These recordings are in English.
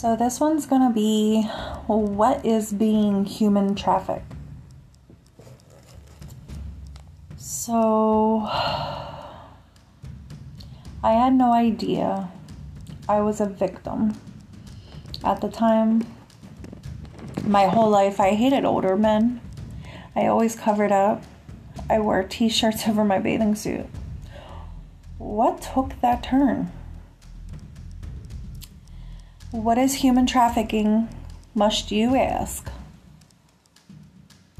So, this one's gonna be what is being human trafficked? So, I had no idea I was a victim. At the time, my whole life, I hated older men. I always covered up. I wore t shirts over my bathing suit. What took that turn? What is human trafficking, must you ask?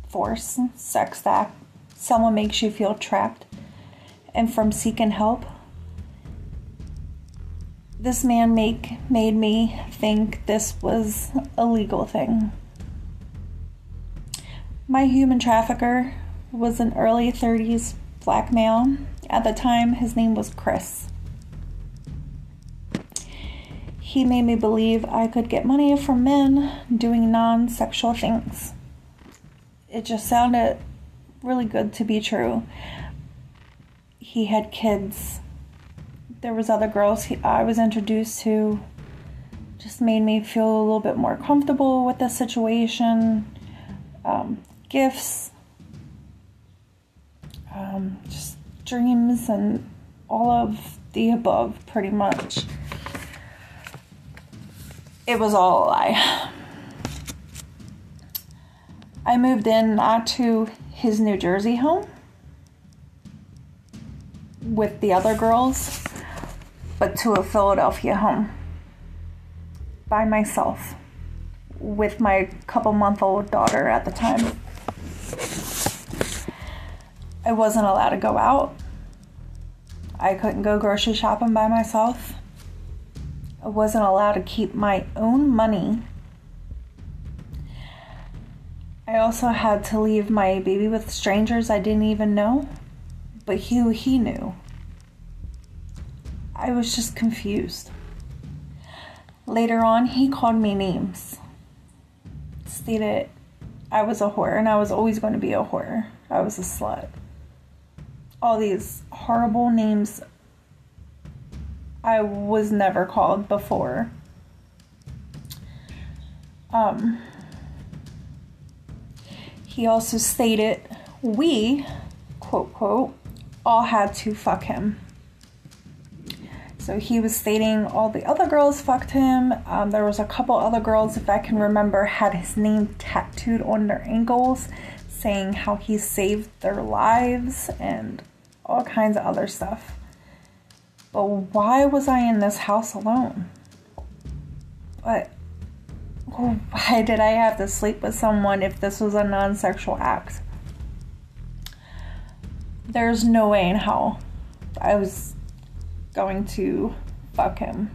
Force, sex act, someone makes you feel trapped, and from seeking help. This man make, made me think this was a legal thing. My human trafficker was an early 30s black male. At the time, his name was Chris. He made me believe I could get money from men doing non sexual things. It just sounded really good to be true. He had kids. There was other girls he, I was introduced to. Just made me feel a little bit more comfortable with the situation. Um, gifts, um, just dreams, and all of the above, pretty much it was all a lie. I moved in not to his New Jersey home with the other girls, but to a Philadelphia home by myself with my couple month old daughter at the time. I wasn't allowed to go out. I couldn't go grocery shopping by myself. I wasn't allowed to keep my own money. I also had to leave my baby with strangers I didn't even know, but who he knew. I was just confused. Later on, he called me names, stated I was a whore and I was always going to be a whore. I was a slut. All these horrible names I was never called before. Um, he also stated we, quote, quote, all had to fuck him. So he was stating all the other girls fucked him. Um, there was a couple other girls, if I can remember, had his name tattooed on their ankles, saying how he saved their lives and all kinds of other stuff. But why was I in this house alone? But why did I have to sleep with someone if this was a non sexual act? There's no way in hell I was going to fuck him.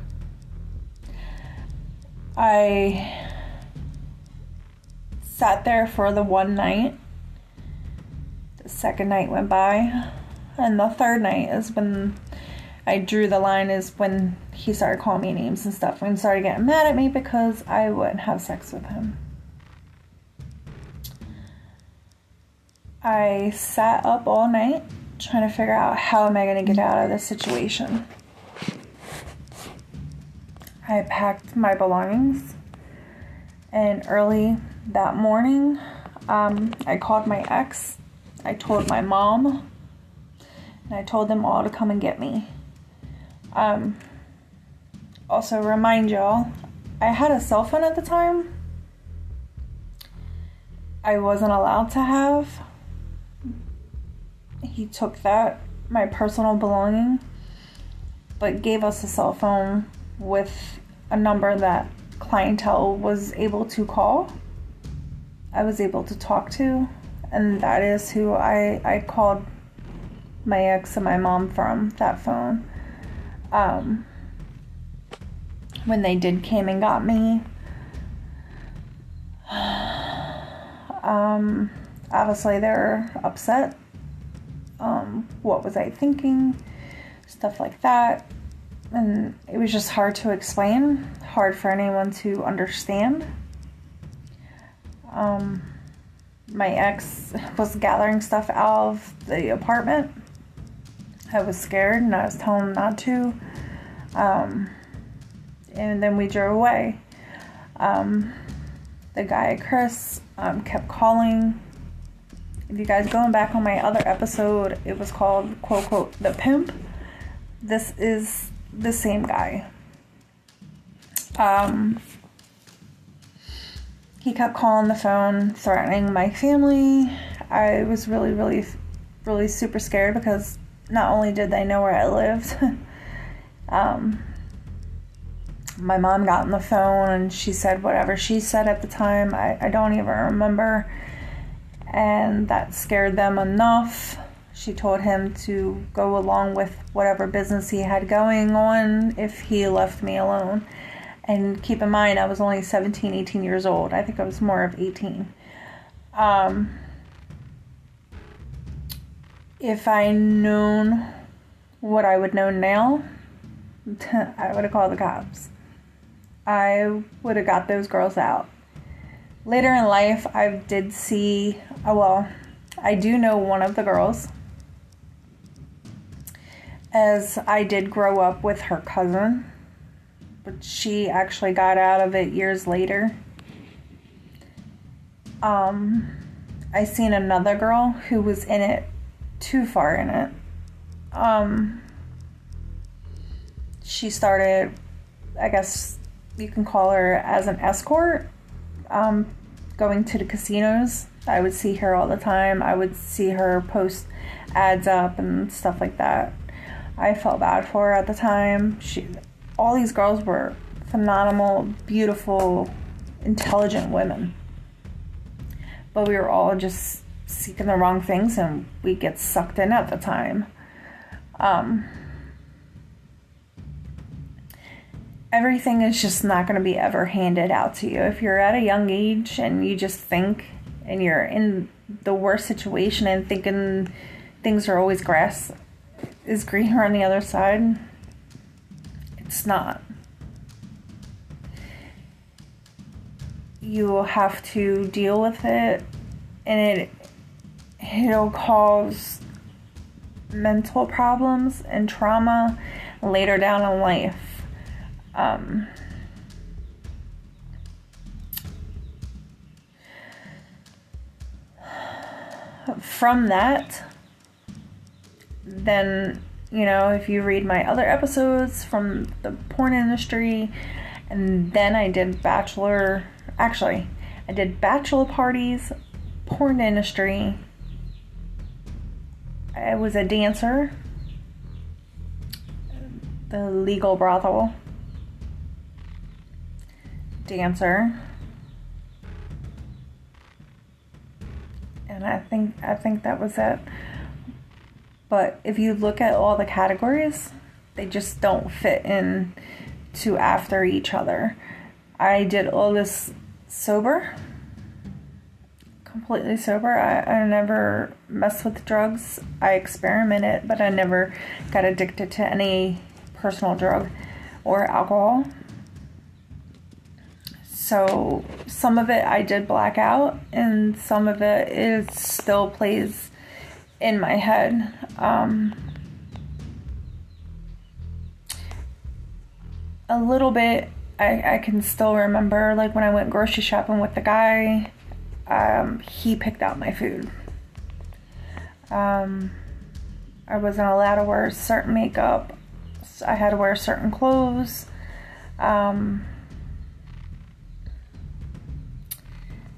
I sat there for the one night. The second night went by, and the third night is when I drew the line is when he started calling me names and stuff and started getting mad at me because I wouldn't have sex with him. I sat up all night trying to figure out how am I going to get out of this situation. I packed my belongings and early that morning um, I called my ex. I told my mom and I told them all to come and get me. Um, also, remind y'all, I had a cell phone at the time. I wasn't allowed to have. He took that, my personal belonging, but gave us a cell phone with a number that clientele was able to call. I was able to talk to, and that is who I, I called my ex and my mom from that phone um, when they did came and got me. Um, obviously, they're upset. Um, what was I thinking? Stuff like that. And it was just hard to explain, hard for anyone to understand. Um, my ex was gathering stuff out of the apartment I was scared and I was him not to. Um, and then we drove away. Um, the guy Chris um, kept calling. If you guys going back on my other episode, it was called quote quote the pimp. This is the same guy. Um, he kept calling the phone, threatening my family. I was really, really, really super scared because not only did they know where I lived, um, my mom got on the phone and she said whatever she said at the time. I, I don't even remember. And that scared them enough. She told him to go along with whatever business he had going on if he left me alone. And keep in mind, I was only 17, 18 years old. I think I was more of 18. Um, if I known what I would know now, I would have called the cops. I would have got those girls out. Later in life, I did see, oh well, I do know one of the girls, as I did grow up with her cousin, but she actually got out of it years later. Um, I seen another girl who was in it too far in it. Um, she started, I guess you can call her as an escort, um, going to the casinos. I would see her all the time. I would see her post ads up and stuff like that. I felt bad for her at the time. She, all these girls were phenomenal, beautiful, intelligent women. But we were all just seeking the wrong things and we get sucked in at the time. Um, everything is just not going to be ever handed out to you. If you're at a young age and you just think and you're in the worst situation and thinking things are always grass is greener on the other side, it's not. You have to deal with it and it it'll cause mental problems and trauma later down in life. Um, from that, then, you know, if you read my other episodes from the porn industry, and then I did bachelor, actually, I did bachelor parties, porn industry, I was a dancer, the legal brothel dancer. And I think I think that was it. But if you look at all the categories, they just don't fit in to after each other. I did all this sober completely sober. I, I never messed with drugs. I experimented, but I never got addicted to any personal drug or alcohol. So some of it I did black out, and some of it is still plays in my head. Um, a little bit I, I can still remember like when I went grocery shopping with the guy um, he picked out my food. Um, I wasn't allowed to wear certain makeup. I had to wear certain clothes. Um,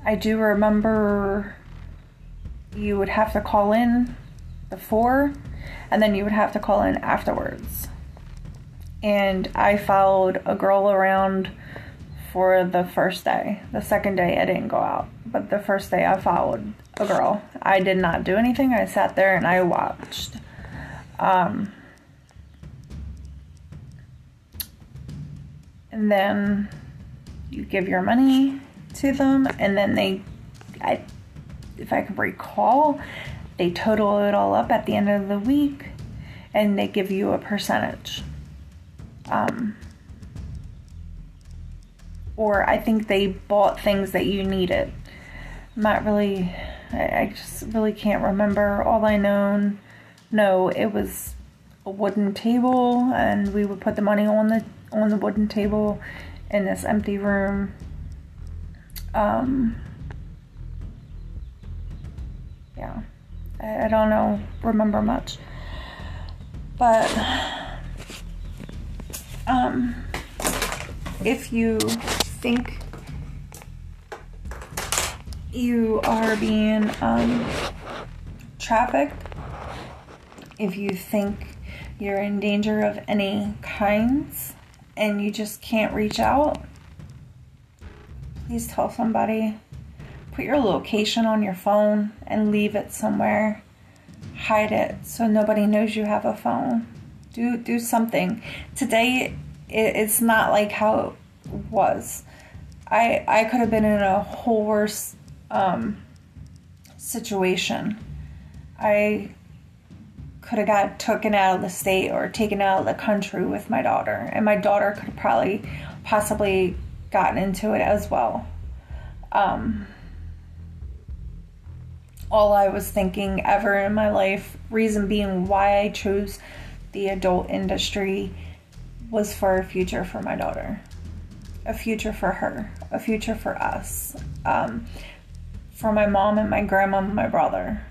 I do remember you would have to call in before and then you would have to call in afterwards. And I followed a girl around for the first day. The second day I didn't go out, but the first day I followed a girl. I did not do anything. I sat there and I watched. Um, and then you give your money to them, and then they, I, if I can recall, they total it all up at the end of the week, and they give you a percentage. Um, or I think they bought things that you needed. I'm not really, I, I just really can't remember. All I know, no, it was a wooden table, and we would put the money on the on the wooden table in this empty room, Um, yeah, I, I don't know, remember much. But um, if you think you are being um, trafficked, if you think you're in danger of any kinds and you just can't reach out, please tell somebody. Put your location on your phone and leave it somewhere. Hide it so nobody knows you have a phone. Do do something. Today it, it's not like how it was. I I could have been in a whole worse um, situation. I could have got taken out of the state or taken out of the country with my daughter, and my daughter could have probably possibly gotten into it as well. Um, all I was thinking ever in my life, reason being why I chose the adult industry, was for a future for my daughter, a future for her, a future for us, um, for my mom and my grandma and my brother,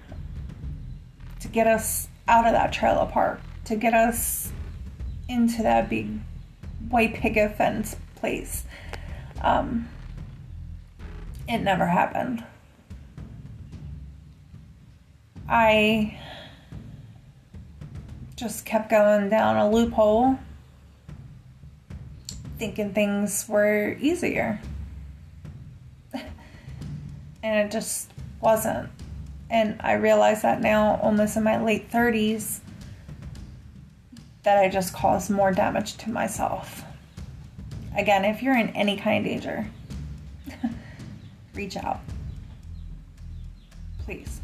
to get us out of that trailer park, to get us into that big white picket fence place. Um, it never happened. I just kept going down a loophole, thinking things were easier. and it just wasn't. And I realize that now, almost in my late 30s, that I just caused more damage to myself. Again, if you're in any kind of danger, reach out. Please.